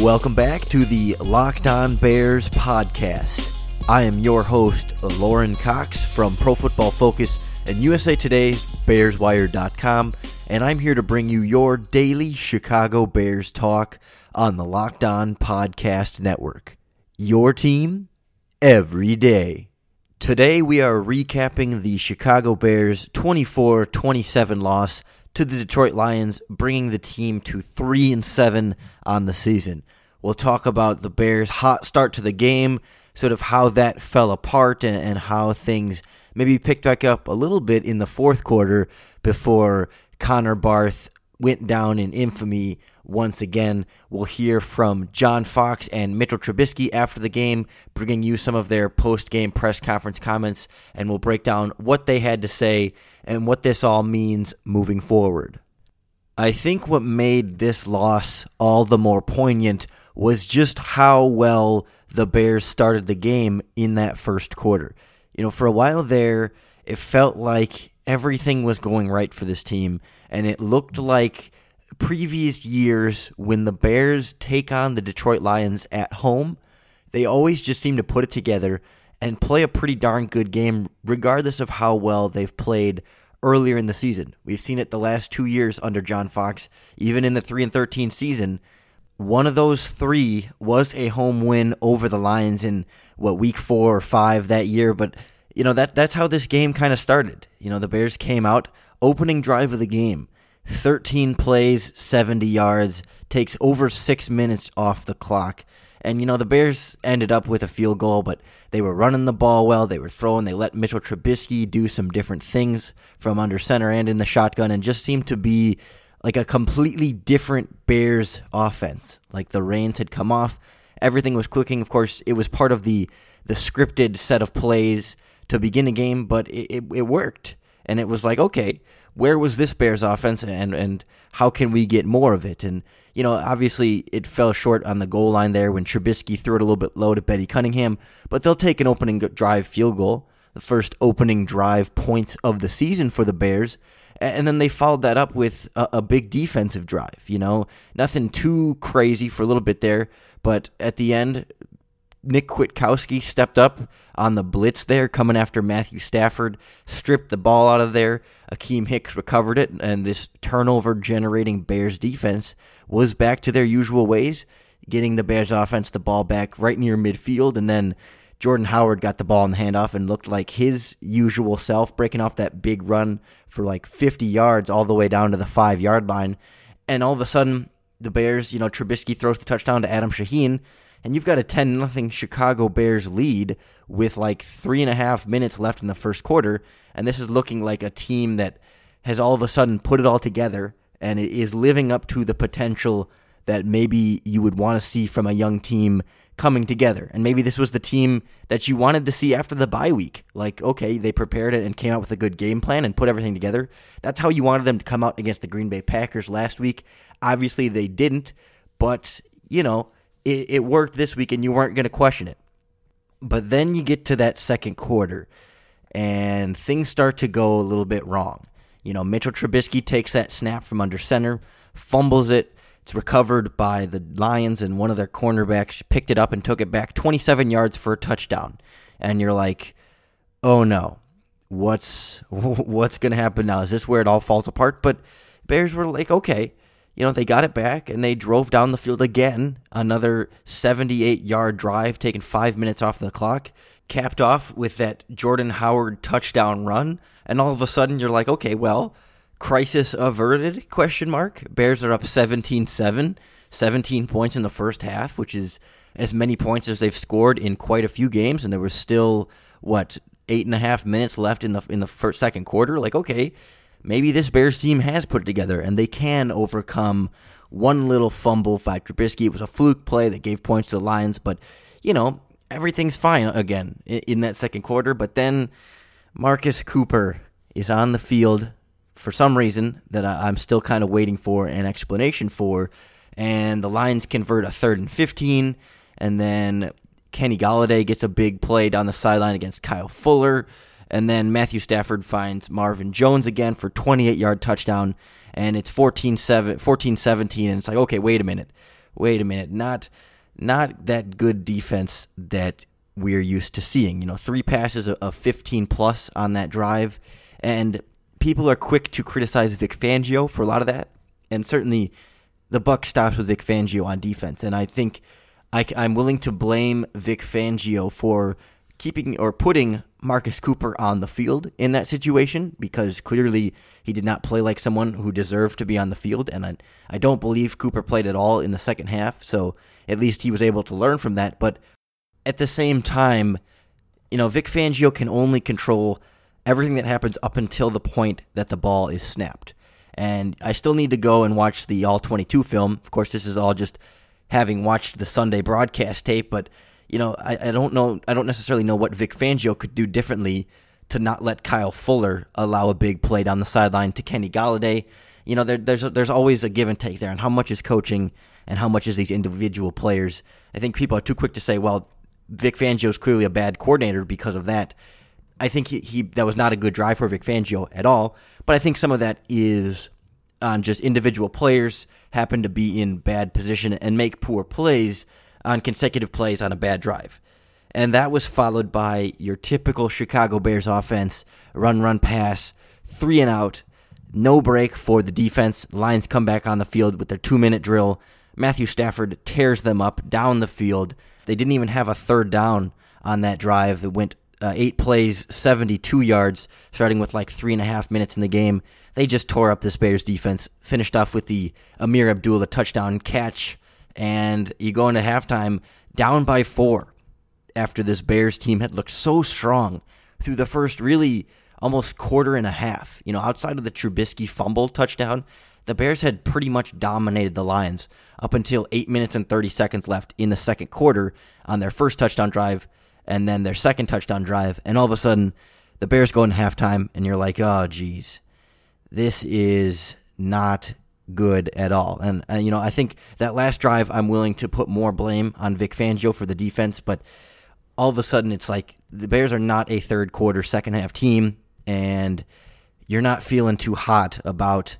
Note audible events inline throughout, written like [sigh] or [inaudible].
Welcome back to the Locked On Bears podcast. I am your host, Lorin Cox from Pro Football Focus and USA Today's BearsWire.com, and I'm here to bring you your daily Chicago Bears talk on the Locked On Podcast Network. Your team every day. Today we are recapping the Chicago Bears 24 27 loss to the Detroit Lions, bringing the team to 3 and 7 on the season. We'll talk about the Bears' hot start to the game, sort of how that fell apart, and, and how things maybe picked back up a little bit in the fourth quarter before Connor Barth went down in infamy once again. We'll hear from John Fox and Mitchell Trubisky after the game, bringing you some of their post game press conference comments, and we'll break down what they had to say and what this all means moving forward. I think what made this loss all the more poignant was just how well the Bears started the game in that first quarter. You know, for a while there, it felt like everything was going right for this team, and it looked like previous years when the Bears take on the Detroit Lions at home, they always just seem to put it together and play a pretty darn good game, regardless of how well they've played earlier in the season. We've seen it the last two years under John Fox, even in the 3 and 13 season. One of those three was a home win over the Lions in what week four or five that year, but you know that that's how this game kind of started. You know, the Bears came out opening drive of the game 13 plays, 70 yards, takes over six minutes off the clock. And, you know, the Bears ended up with a field goal, but they were running the ball well. They were throwing. They let Mitchell Trubisky do some different things from under center and in the shotgun and just seemed to be like a completely different Bears offense. Like the reins had come off. Everything was clicking. Of course, it was part of the, the scripted set of plays to begin a game, but it, it, it worked. And it was like, okay, where was this Bears offense and and how can we get more of it? And you know, obviously it fell short on the goal line there when Trubisky threw it a little bit low to Benny Cunningham, but they'll take an opening drive field goal, the first opening drive points of the season for the Bears. And then they followed that up with a, a big defensive drive. You know, nothing too crazy for a little bit there, but at the end, Nick Kwiatkowski stepped up on the blitz there, coming after Matthew Stafford, stripped the ball out of there. Akiem Hicks recovered it, and this turnover generating Bears defense was back to their usual ways, getting the Bears offense the ball back right near midfield, and then Jordan Howard got the ball in the handoff and looked like his usual self, breaking off that big run for like 50 yards all the way down to the five yard line. And all of a sudden, the Bears, you know, Trubisky throws the touchdown to Adam Shaheen and you've got a 10 nothing Chicago Bears lead with like three and a half minutes left in the first quarter, and this is looking like a team that has all of a sudden put it all together and it is living up to the potential that maybe you would want to see from a young team coming together. And maybe this was the team that you wanted to see after the bye week. Like, okay, they prepared it and came out with a good game plan and put everything together. That's how you wanted them to come out against the Green Bay Packers last week. Obviously, they didn't, but, you know, it, it worked this week and you weren't going to question it. But then you get to that second quarter and things start to go a little bit wrong. You know, Mitchell Trubisky takes that snap from under center, fumbles it. It's recovered by the Lions, and one of their cornerbacks picked it up and took it back 27 yards for a touchdown. And you're like, oh no, what's [laughs] what's going to happen now? Is this where it all falls apart? But Bears were like, okay, you know, they got it back and they drove down the field again. Another 78 yard drive, taking five minutes off the clock, capped off with that Jordan Howard touchdown run. And all of a sudden, you're like, okay, well, crisis averted? Question mark. Bears are up 17 7, 17 points in the first half, which is as many points as they've scored in quite a few games. And there was still, what, eight and a half minutes left in the in the first second quarter. Like, okay, maybe this Bears team has put together and they can overcome one little fumble by Trubisky. It was a fluke play that gave points to the Lions, but you know everything's fine again in that second quarter. But then Marcus Cooper is on the field for some reason that I'm still kind of waiting for an explanation for, and the Lions convert a third and fifteen, and then Kenny Golladay gets a big play down the sideline against Kyle Fuller. And then Matthew Stafford finds Marvin Jones again for 28 yard touchdown. And it's 14 17. And it's like, okay, wait a minute. Wait a minute. Not, not that good defense that we're used to seeing. You know, three passes of 15 plus on that drive. And people are quick to criticize Vic Fangio for a lot of that. And certainly the buck stops with Vic Fangio on defense. And I think I, am willing to blame Vic Fangio for keeping or putting Marcus Cooper on the field in that situation because clearly he did not play like someone who deserved to be on the field. And I, I don't believe Cooper played at all in the second half. So at least he was able to learn from that. But at the same time, you know, Vic Fangio can only control everything that happens up until the point that the ball is snapped. And I still need to go and watch the All 22 film. Of course, this is all just having watched the Sunday broadcast tape, but you know, I, I don't know I don't necessarily know what Vic Fangio could do differently to not let Kyle Fuller allow a big play down the sideline to Kenny Golladay. You know, there, there's a, there's always a give and take there, and how much is coaching and how much is these individual players. I think people are too quick to say, well, Vic Fangio is clearly a bad coordinator because of that. I think he, he that was not a good drive for Vic Fangio at all. But I think some of that is on just individual players happen to be in bad position and make poor plays on consecutive plays on a bad drive. And that was followed by your typical Chicago Bears offense run, run, pass, three and out, no break for the defense. Lions come back on the field with their two minute drill. Matthew Stafford tears them up down the field. They didn't even have a third down on that drive. It went uh, eight plays, 72 yards, starting with like three and a half minutes in the game. They just tore up this Bears defense. Finished off with the Ameer Abdullah touchdown catch, and you go into halftime down by four after this Bears team had looked so strong through the first really almost quarter and a half. You know, outside of the Trubisky fumble touchdown, the Bears had pretty much dominated the Lions up until 8 minutes and 30 seconds left in the second quarter on their first touchdown drive and then their second touchdown drive. And all of a sudden, the Bears go in halftime, and you're like, oh, geez, this is not good at all. And, and, you know, I think that last drive, I'm willing to put more blame on Vic Fangio for the defense, but all of a sudden, it's like the Bears are not a third quarter, second half team, and you're not feeling too hot about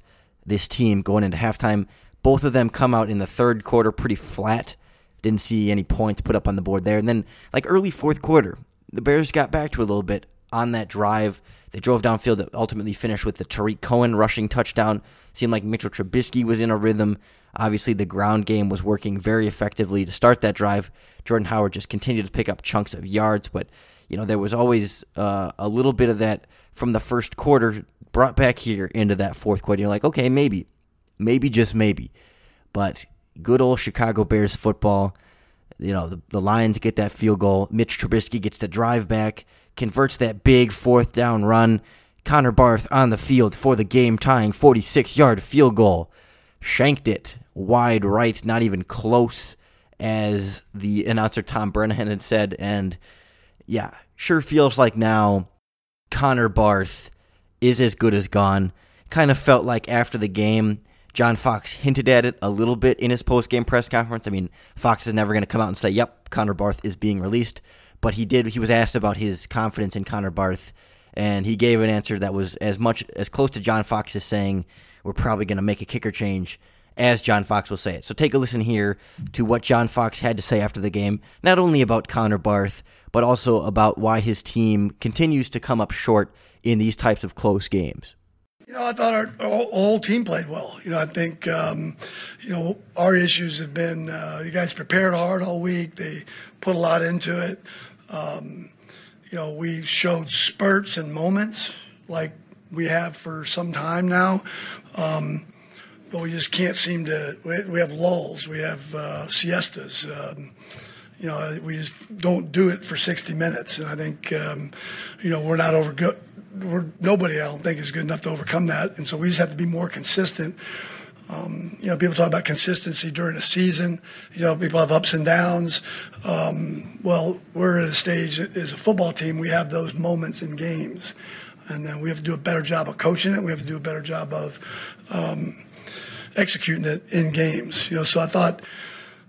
this team going into halftime. Both of them come out in the third quarter pretty flat. Didn't see any points put up on the board there. And then, like early fourth quarter, the Bears got back to a little bit on that drive. They drove downfield that ultimately finished with the Tarik Cohen rushing touchdown. Seemed like Mitchell Trubisky was in a rhythm. Obviously, the ground game was working very effectively to start that drive. Jordan Howard just continued to pick up chunks of yards, but you know there was always uh, a little bit of that from the first quarter brought back here into that fourth quarter. You're like, okay, maybe, maybe just maybe, but good old Chicago Bears football. You know, the, the Lions get that field goal. Mitch Trubisky gets to drive back, converts that big fourth down run. Connor Barth on the field for the game tying 46 yard field goal. Shanked it wide right, not even close, as the announcer Tom Brennan had said. And yeah, sure feels like now Connor Barth is as good as gone. Kind of felt like after the game, John Fox hinted at it a little bit in his post game press conference. I mean, Fox is never going to come out and say, "Yep, Connor Barth is being released." But he did. He was asked about his confidence in Connor Barth, and he gave an answer that was as much as close to John Fox saying we're probably going to make a kicker change as John Fox will say it. So take a listen here to what John Fox had to say after the game, not only about Connor Barth, but also about why his team continues to come up short in these types of close games. You know, I thought our, our whole team played well. You know, I think, um, you know, our issues have been uh, you guys prepared hard all week. They put a lot into it. Um, you know, we showed spurts and moments like we have for some time now. Um, but we just can't seem to. We have lulls. We have uh, siestas. Um, you know, we just don't do it for 60 minutes. And I think, um, you know, we're not over good. We're, nobody, I don't think, is good enough to overcome that. And so we just have to be more consistent. Um, you know, people talk about consistency during a season. You know, people have ups and downs. Um, well, we're at a stage as a football team, we have those moments in games. And then we have to do a better job of coaching it. We have to do a better job of um, executing it in games. You know, so I thought,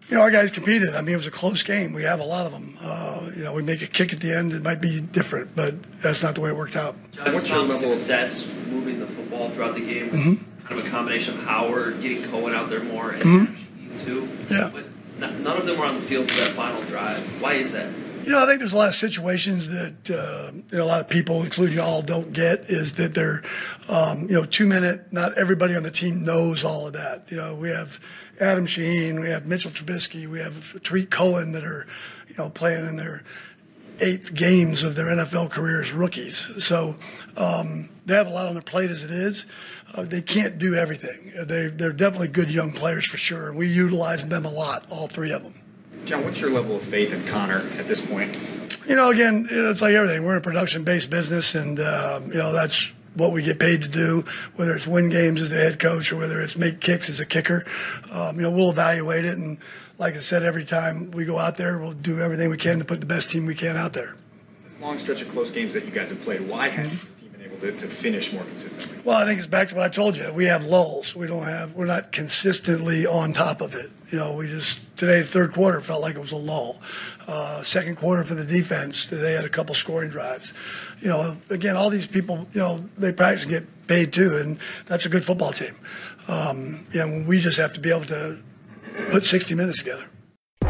you know, our guys competed. I mean, it was a close game. We have a lot of them. Uh, you know, we make a kick at the end. It might be different, but that's not the way it worked out. John, what's your level of success moving the football throughout the game? Mm-hmm. Kind of a combination of Howard getting Cohen out there more and mm-hmm. too. Yeah. But none of them were on the field for that final drive. Why is that? You know, I think there's a lot of situations that uh, you know, a lot of people, including y'all, don't get is that they're, um, you know, two minute. Not everybody on the team knows all of that. You know, we have Adam Shaheen, we have Mitchell Trubisky, we have Tarik Cohen that are, you know, playing in their eighth games of their NFL career as rookies. So um, they have a lot on their plate as it is. Uh, they can't do everything. They, they're definitely good young players for sure. We utilize them a lot, all three of them. John, what's your level of faith in Connor at this point? You know, again, it's like everything. We're in a production-based business, and uh, you know that's what we get paid to do. Whether it's win games as a head coach or whether it's make kicks as a kicker, um, you know, we'll evaluate it. And like I said, every time we go out there, we'll do everything we can to put the best team we can out there. This long stretch of close games that you guys have played, why hasn't this team been able to, to finish more consistently? Well, I think it's back to what I told you. We have lulls. We don't have. We're not consistently on top of it. You know, we just today third quarter felt like it was a lull. Uh, second quarter for the defense, they had a couple scoring drives. You know, again, all these people, you know, they practice and get paid too, and that's a good football team. Um, you know, we just have to be able to put 60 minutes together.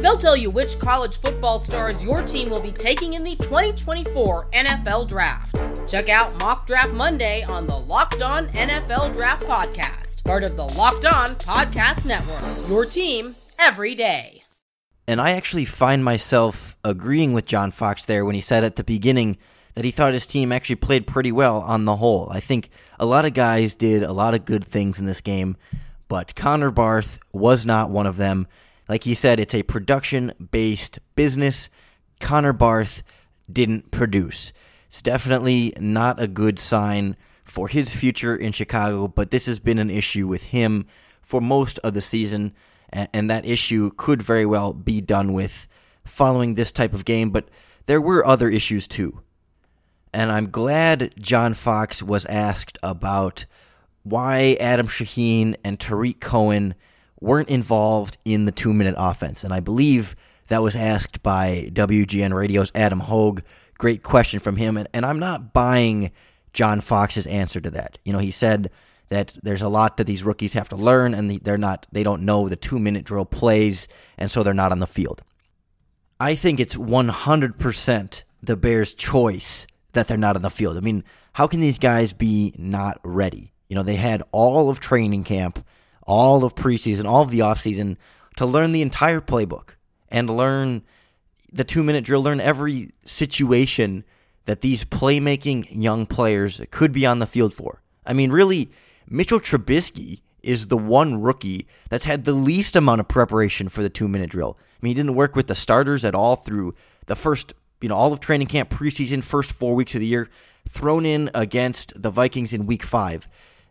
They'll tell you which college football stars your team will be taking in the 2024 NFL Draft. Check out Mock Draft Monday on the Locked On NFL Draft Podcast, part of the Locked On Podcast Network. Your team every day. And I actually find myself agreeing with John Fox there when he said at the beginning that he thought his team actually played pretty well on the whole. I think a lot of guys did a lot of good things in this game, but Connor Barth was not one of them. Like he said, it's a production based business. Connor Barth didn't produce. It's definitely not a good sign for his future in Chicago, but this has been an issue with him for most of the season, and that issue could very well be done with following this type of game, but there were other issues too. And I'm glad John Fox was asked about why Adam Shaheen and Tarik Cohen weren't involved in the two minute offense. And I believe that was asked by WGN Radio's Adam Hoge. Great question from him. And, and I'm not buying John Fox's answer to that. You know, he said that there's a lot that these rookies have to learn and they're not they don't know the 2 minute drill plays and so they're not on the field. I think it's 100% the Bears choice that they're not on the field. I mean, how can these guys be not ready? You know, they had all of training camp all of preseason, all of the offseason to learn the entire playbook and learn the two minute drill, learn every situation that these playmaking young players could be on the field for. I mean, really, Mitchell Trubisky is the one rookie that's had the least amount of preparation for the two minute drill. I mean, he didn't work with the starters at all through the first, you know, all of training camp, preseason, first four weeks of the year, thrown in against the Vikings in week five.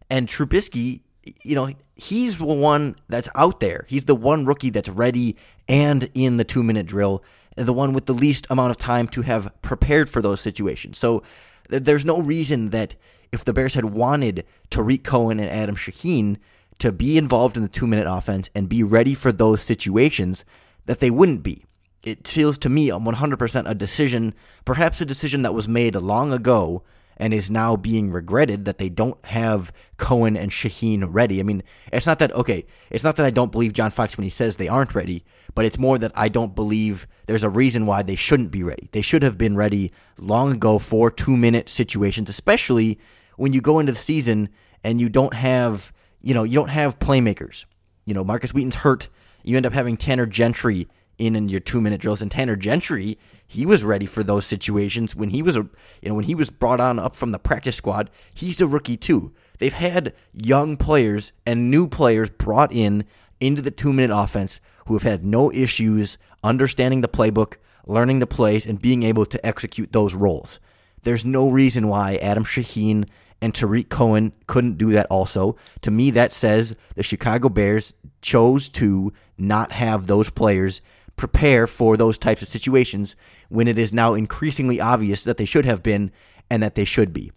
And Trubisky you know, he's the one that's out there. He's the one rookie that's ready and in the two minute drill, the one with the least amount of time to have prepared for those situations. So th- there's no reason that if the Bears had wanted Tarik Cohen and Adam Shaheen to be involved in the two minute offense and be ready for those situations, that they wouldn't be. It feels to me 100% a decision, perhaps a decision that was made long ago and is now being regretted that they don't have Cohen and Shaheen ready. I mean, it's not that, okay, it's not that I don't believe John Fox when he says they aren't ready, but it's more that I don't believe there's a reason why they shouldn't be ready. They should have been ready long ago for two minute situations, especially when you go into the season and you don't have, you know, you don't have playmakers. You know, Markus Wheaton's hurt. You end up having Tanner Gentry in in your two minute drills. And Tanner Gentry, he was ready for those situations when he was a you know when he was brought on up from the practice squad. He's a rookie too. They've had young players and new players brought in into the two minute offense who have had no issues understanding the playbook, learning the plays, and being able to execute those roles. There's no reason why Adam Shaheen and Tarik Cohen couldn't do that also. To me, that says the Chicago Bears chose to not have those players prepare for those types of situations when it is now increasingly obvious that they should have been and that they should be.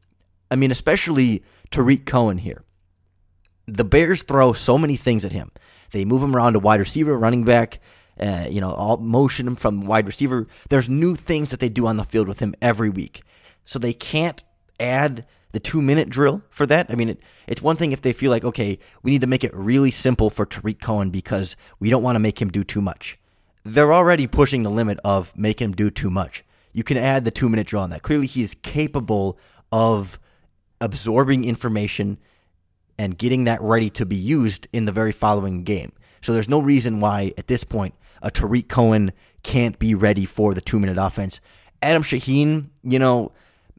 I mean, especially Tarik Cohen here. The Bears throw so many things at him. They move him around to wide receiver, running back, uh, you know, all motion him from wide receiver. There's new things that they do on the field with him every week. So they can't add the two minute drill for that. I mean, it, it's one thing if they feel like, okay, we need to make it really simple for Tarik Cohen because we don't want to make him do too much. They're already pushing the limit of making him do too much. You can add the two minute drill on that. Clearly, he is capable of absorbing information and getting that ready to be used in the very following game. So there's no reason why at this point a Tarik Cohen can't be ready for the two minute offense. Adam Shaheen, you know,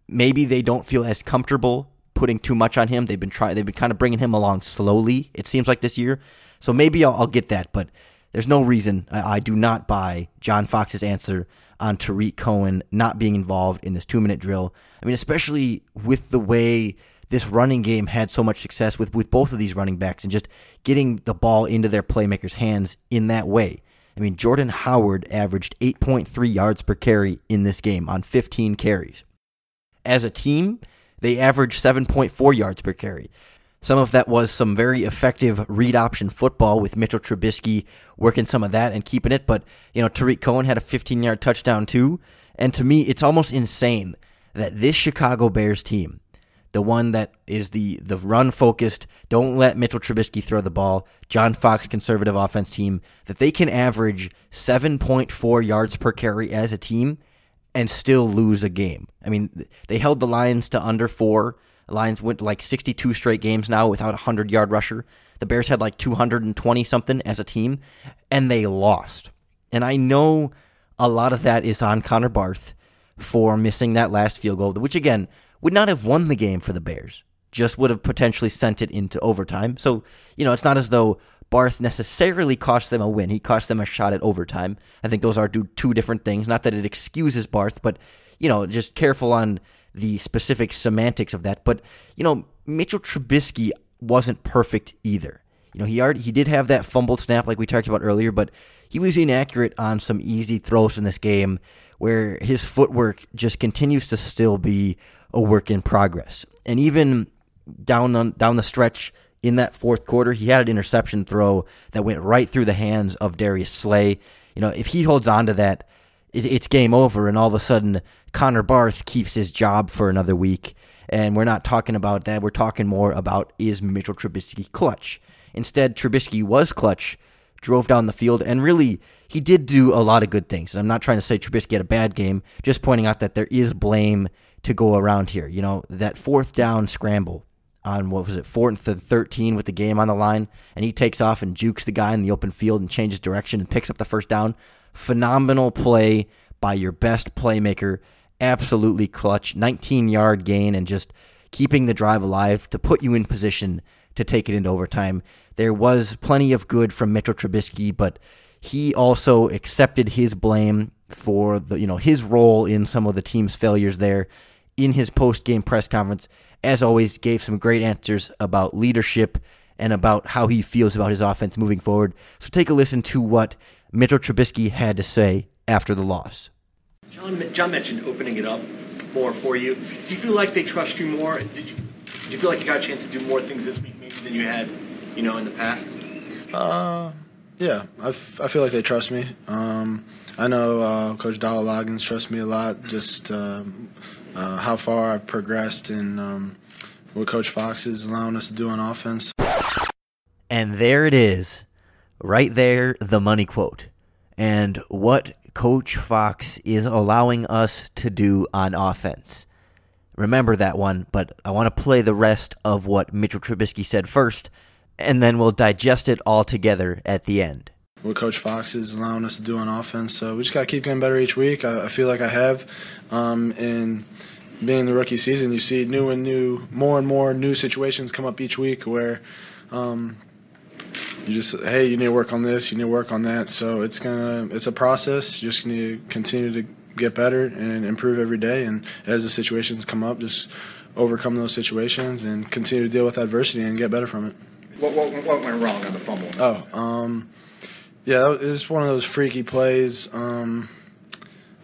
maybe they don't feel as comfortable putting too much on him. They've been trying, they've been kind of bringing him along slowly. It seems like this year, so maybe I'll, I'll get that. But there's no reason I, I, do not buy John Fox's answer on Tarik Cohen not being involved in this two minute drill. I mean, especially with the way this running game had so much success with with both of these running backs and just getting the ball into their playmakers' hands in that way. I mean, Jordan Howard averaged 8.3 yards per carry in this game on 15 carries. As a team, they averaged 7.4 yards per carry. Some of that was some very effective read option football with Mitchell Trubisky working some of that and keeping it. But, you know, Tarik Cohen had a 15 yard touchdown too. And to me, it's almost insane that this Chicago Bears team, the one that is the, the run focused, don't let Mitchell Trubisky throw the ball, John Fox conservative offense team, that they can average 7.4 yards per carry as a team and still lose a game. I mean, they held the Lions to under four. Lions went like 62 straight games now without a 100 yard rusher. The Bears had like 220 something as a team, and they lost. And I know a lot of that is on Connor Barth for missing that last field goal, which again would not have won the game for the Bears, just would have potentially sent it into overtime. So, you know, it's not as though Barth necessarily cost them a win. He cost them a shot at overtime. I think those are two different things. Not that it excuses Barth, but you know, just careful on the specific semantics of that. But you know, Mitchell Trubisky wasn't perfect either. You know, he already he did have that fumbled snap like we talked about earlier, but he was inaccurate on some easy throws in this game where his footwork just continues to still be a work in progress. And even down on down the stretch in that fourth quarter, he had an interception throw that went right through the hands of Darius Slay. You know, if he holds on to that, it, it's game over, and all of a sudden Connor Barth keeps his job for another week. And we're not talking about that. We're talking more about is Mitchell Trubisky clutch. Instead, Trubisky was clutch, drove down the field, and really he did do a lot of good things. And I'm not trying to say Trubisky had a bad game, just pointing out that there is blame to go around here. You know, that fourth down scramble on what was it, fourth and 13 with the game on the line, and he takes off and jukes the guy in the open field and changes direction and picks up the first down. Phenomenal play by your best playmaker. Absolutely clutch. 19 yard gain and just keeping the drive alive to put you in position to take it into overtime. There was plenty of good from Mitchell Trubisky, but he also accepted his blame for the you know his role in some of the team's failures there in his post game press conference as always, gave some great answers about leadership and about how he feels about his offense moving forward. So take a listen to what Mitchell Trubisky had to say after the loss. John, John mentioned opening it up more for you. Do you feel like they trust you more? Did you, did you feel like you got a chance to do more things this week maybe than you had, you know, in the past? Uh, yeah, I, f- I feel like they trust me. Um, I know uh, Coach Dowell Loggains trusts me a lot. Just uh, uh, how far I've progressed and um, what Coach Fox is allowing us to do on offense. And there it is, right there, the money quote. And what Coach Fox is allowing us to do on offense. Remember that one, but I want to play the rest of what Mitchell Trubisky said first, and then we'll digest it all together at the end. what Coach Fox is allowing us to do on offense. So we just got to keep getting better each week. I, I feel like I have. Um, and being the rookie season, you see new and new, more and more new situations come up each week where um, you just, hey, you need to work on this, you need to work on that. So it's gonna, it's a process. You just need to continue to get better and improve every day. And as the situations come up, just overcome those situations and continue to deal with adversity and get better from it. What, what, what went wrong on the fumble? Oh, um, yeah, it was one of those freaky plays. Um,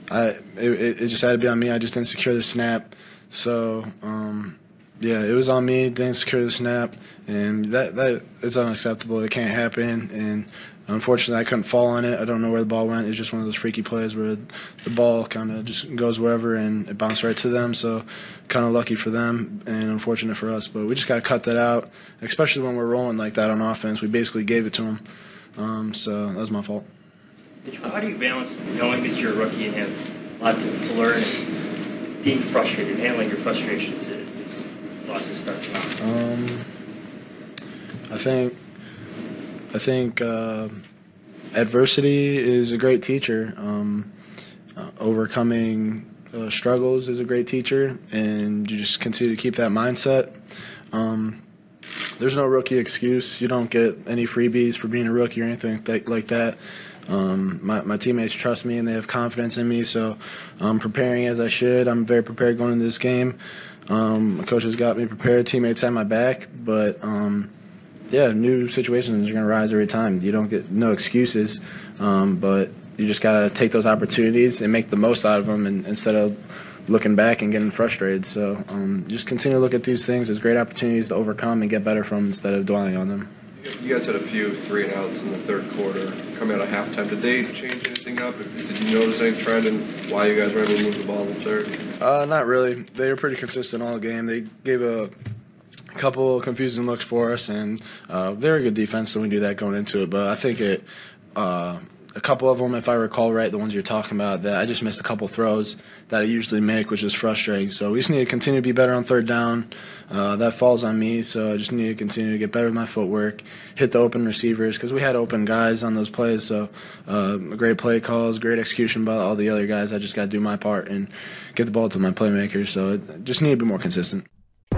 I it, it, just had to be on me. I just didn't secure the snap, so um, yeah, it was on me. Didn't secure the snap, and that that is unacceptable. It can't happen, and unfortunately, I couldn't fall on it. I don't know where the ball went. It's just one of those freaky plays where the ball kind of just goes wherever and it bounced right to them. So kind of lucky for them and unfortunate for us. But we just got to cut that out, especially when we're rolling like that on offense. We basically gave it to them. Um, so that was my fault. How do you balance knowing that you're a rookie and have a lot to, to learn being frustrated, handling your frustrations to? Um, I think I think uh, adversity is a great teacher. Um, uh, overcoming uh, struggles is a great teacher, and you just continue to keep that mindset. Um, there's no rookie excuse. You don't get any freebies for being a rookie or anything like that. Um, my, my teammates trust me and they have confidence in me, so I'm preparing as I should. I'm very prepared going into this game. Um, my coach has got me prepared. Teammates have my back, but um, yeah, new situations are going to rise every time. You don't get no excuses, um, but you just got to take those opportunities and make the most out of them, and, instead of looking back and getting frustrated. So um, just continue to look at these things as great opportunities to overcome and get better from instead of dwelling on them. You guys had a few three and outs in the third quarter coming out of halftime. Did they change anything up? Did you notice any trend in why you guys were able to move the ball in the third? Uh, not really. They were pretty consistent all game. They gave a couple confusing looks for us, and uh, they're a good defense, so we knew that going into it. But I think it. Uh, a couple of them, if I recall right, the ones you're talking about, that I just missed a couple throws that I usually make, which is frustrating. So we just need to continue to be better on third down. Uh, that falls on me, so I just need to continue to get better with my footwork, hit the open receivers because we had open guys on those plays. So uh, great play calls, great execution by all the other guys. I just got to do my part and get the ball to my playmakers. So it, just need to be more consistent.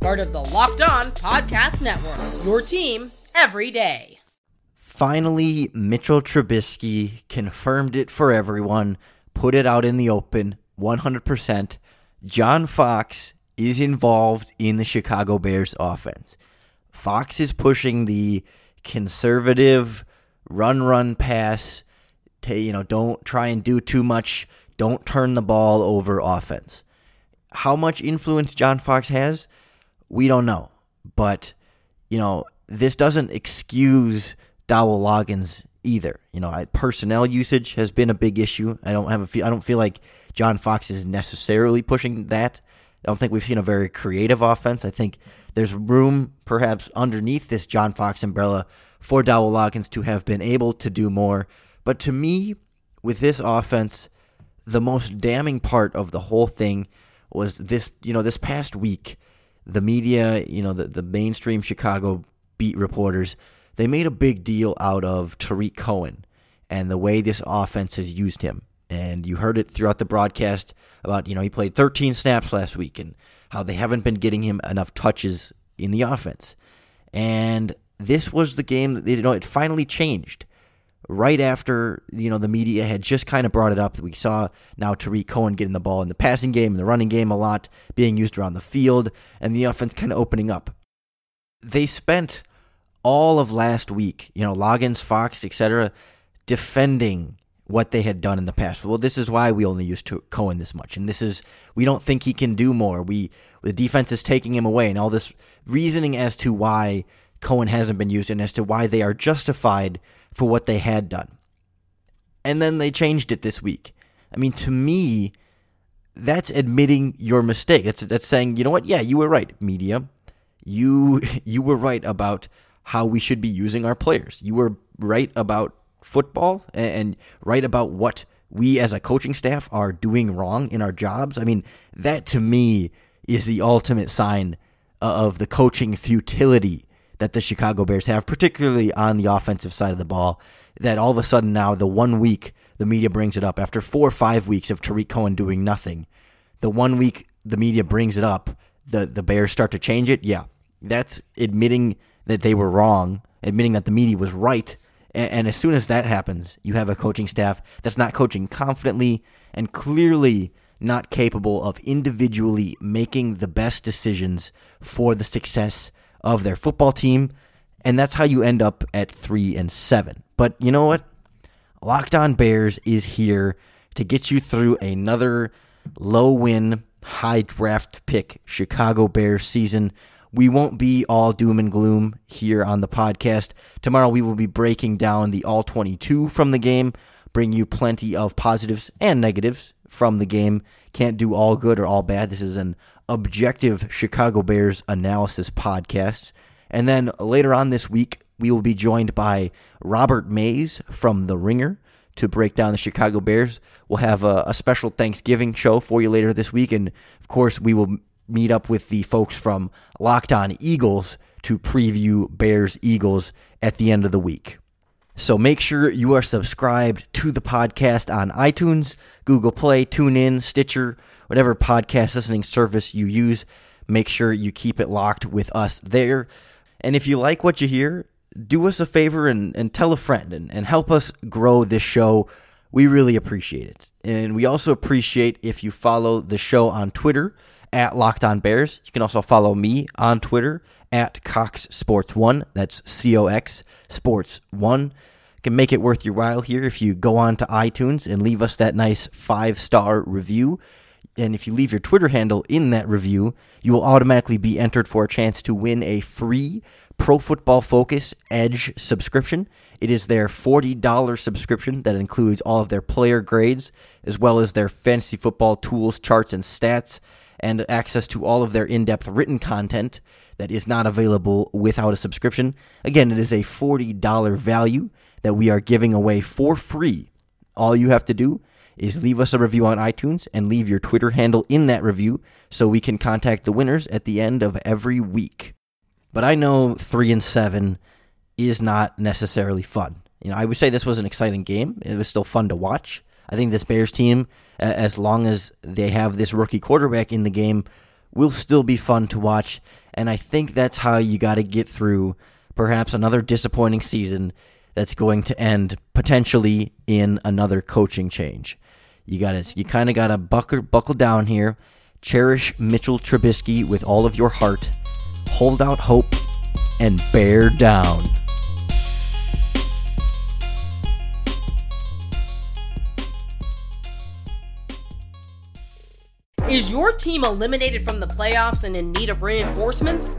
part of the Locked On Podcast Network. Your team every day. Finally, Mitchell Trubisky confirmed it for everyone, put it out in the open 100%. John Fox is involved in the Chicago Bears offense. Fox is pushing the conservative run, run, pass. To, you know, don't try and do too much. Don't turn the ball over offense. How much influence John Fox has, we don't know. But, you know, this doesn't excuse Dowell Loggains either. You know, personnel usage has been a big issue. I don't have a feel, I don't feel like John Fox is necessarily pushing that. I don't think we've seen a very creative offense. I think there's room, perhaps underneath this John Fox umbrella, for Dowell Loggains to have been able to do more. But to me, with this offense, the most damning part of the whole thing was this. You know, this past week, the media, you know, the, the mainstream Chicago beat reporters, they made a big deal out of Tarik Cohen and the way this offense has used him. And you heard it throughout the broadcast about, you know, he played 13 snaps last week and how they haven't been getting him enough touches in the offense. And this was the game that, you know, it finally changed right after you know the media had just kind of brought it up. We saw now Tarik Cohen getting the ball in the passing game and the running game a lot, being used around the field, and the offense kind of opening up. They spent all of last week, you know, Loggains, Fox, etc., defending what they had done in the past. Well, this is why we only used Cohen this much, and this is we don't think he can do more. We the defense is taking him away, and all this reasoning as to why Cohen hasn't been used and as to why they are justified for what they had done. and then they changed it this week. I mean, to me, that's admitting your mistake. That's that's saying, you know what? Yeah, you were right, media. You [laughs] you were right about how we should be using our players. You were right about football and, right about what we as a coaching staff are doing wrong in our jobs. I mean, that to me is the ultimate sign of the coaching futility that the Chicago Bears have, particularly on the offensive side of the ball. That all of a sudden now, the one week the media brings it up after four or five weeks of Tarik Cohen doing nothing, the one week the media brings it up, the the Bears start to change it. Yeah, that's admitting that they were wrong, admitting that the media was right. And, and as soon as that happens, you have a coaching staff that's not coaching confidently and clearly not capable of individually making the best decisions for the success of their football team. And that's how you end up at three and seven. But you know what? Locked On Bears is here to get you through another low win, high draft pick Chicago Bears season. We won't be all doom and gloom here on the podcast. Tomorrow we will be breaking down the all 22 from the game, bring you plenty of positives and negatives from the game. Can't do all good or all bad. This is an objective Chicago Bears analysis podcast. And then later on this week, we will be joined by Robert Mays from The Ringer to break down the Chicago Bears. We'll have a, a, special Thanksgiving show for you later this week. And of course, we will meet up with the folks from Locked On Eagles to preview Bears Eagles at the end of the week. So make sure you are subscribed to the podcast on iTunes, Google Play, TuneIn, Stitcher, whatever podcast listening service you use. Make sure you keep it locked with us there. And if you like what you hear, do us a favor and, and tell a friend and, and help us grow this show. We really appreciate it. And we also appreciate if you follow the show on Twitter at Locked On Bears. You can also follow me on Twitter at Cox Sports One. That's C O X Sports One. Can make it worth your while here if you go on to iTunes and leave us that nice five star review. And if you leave your Twitter handle in that review, you will automatically be entered for a chance to win a free Pro Football Focus Edge subscription. It is their $40 subscription that includes all of their player grades, as well as their fantasy football tools, charts, and stats, and access to all of their in depth written content that is not available without a subscription. Again, it is a $40 value that we are giving away for free. All you have to do is leave us a review on iTunes and leave your Twitter handle in that review so we can contact the winners at the end of every week. But I know three and seven is not necessarily fun. You know, I would say this was an exciting game. It was still fun to watch. I think this Bears team, as long as they have this rookie quarterback in the game, will still be fun to watch. And I think that's how you got to get through perhaps another disappointing season that's going to end potentially in another coaching change. You got to, you kind of got to buckle, buckle down here. Cherish Mitchell Trubisky with all of your heart hold out hope, and bear down. Is your team eliminated from the playoffs and in need of reinforcements?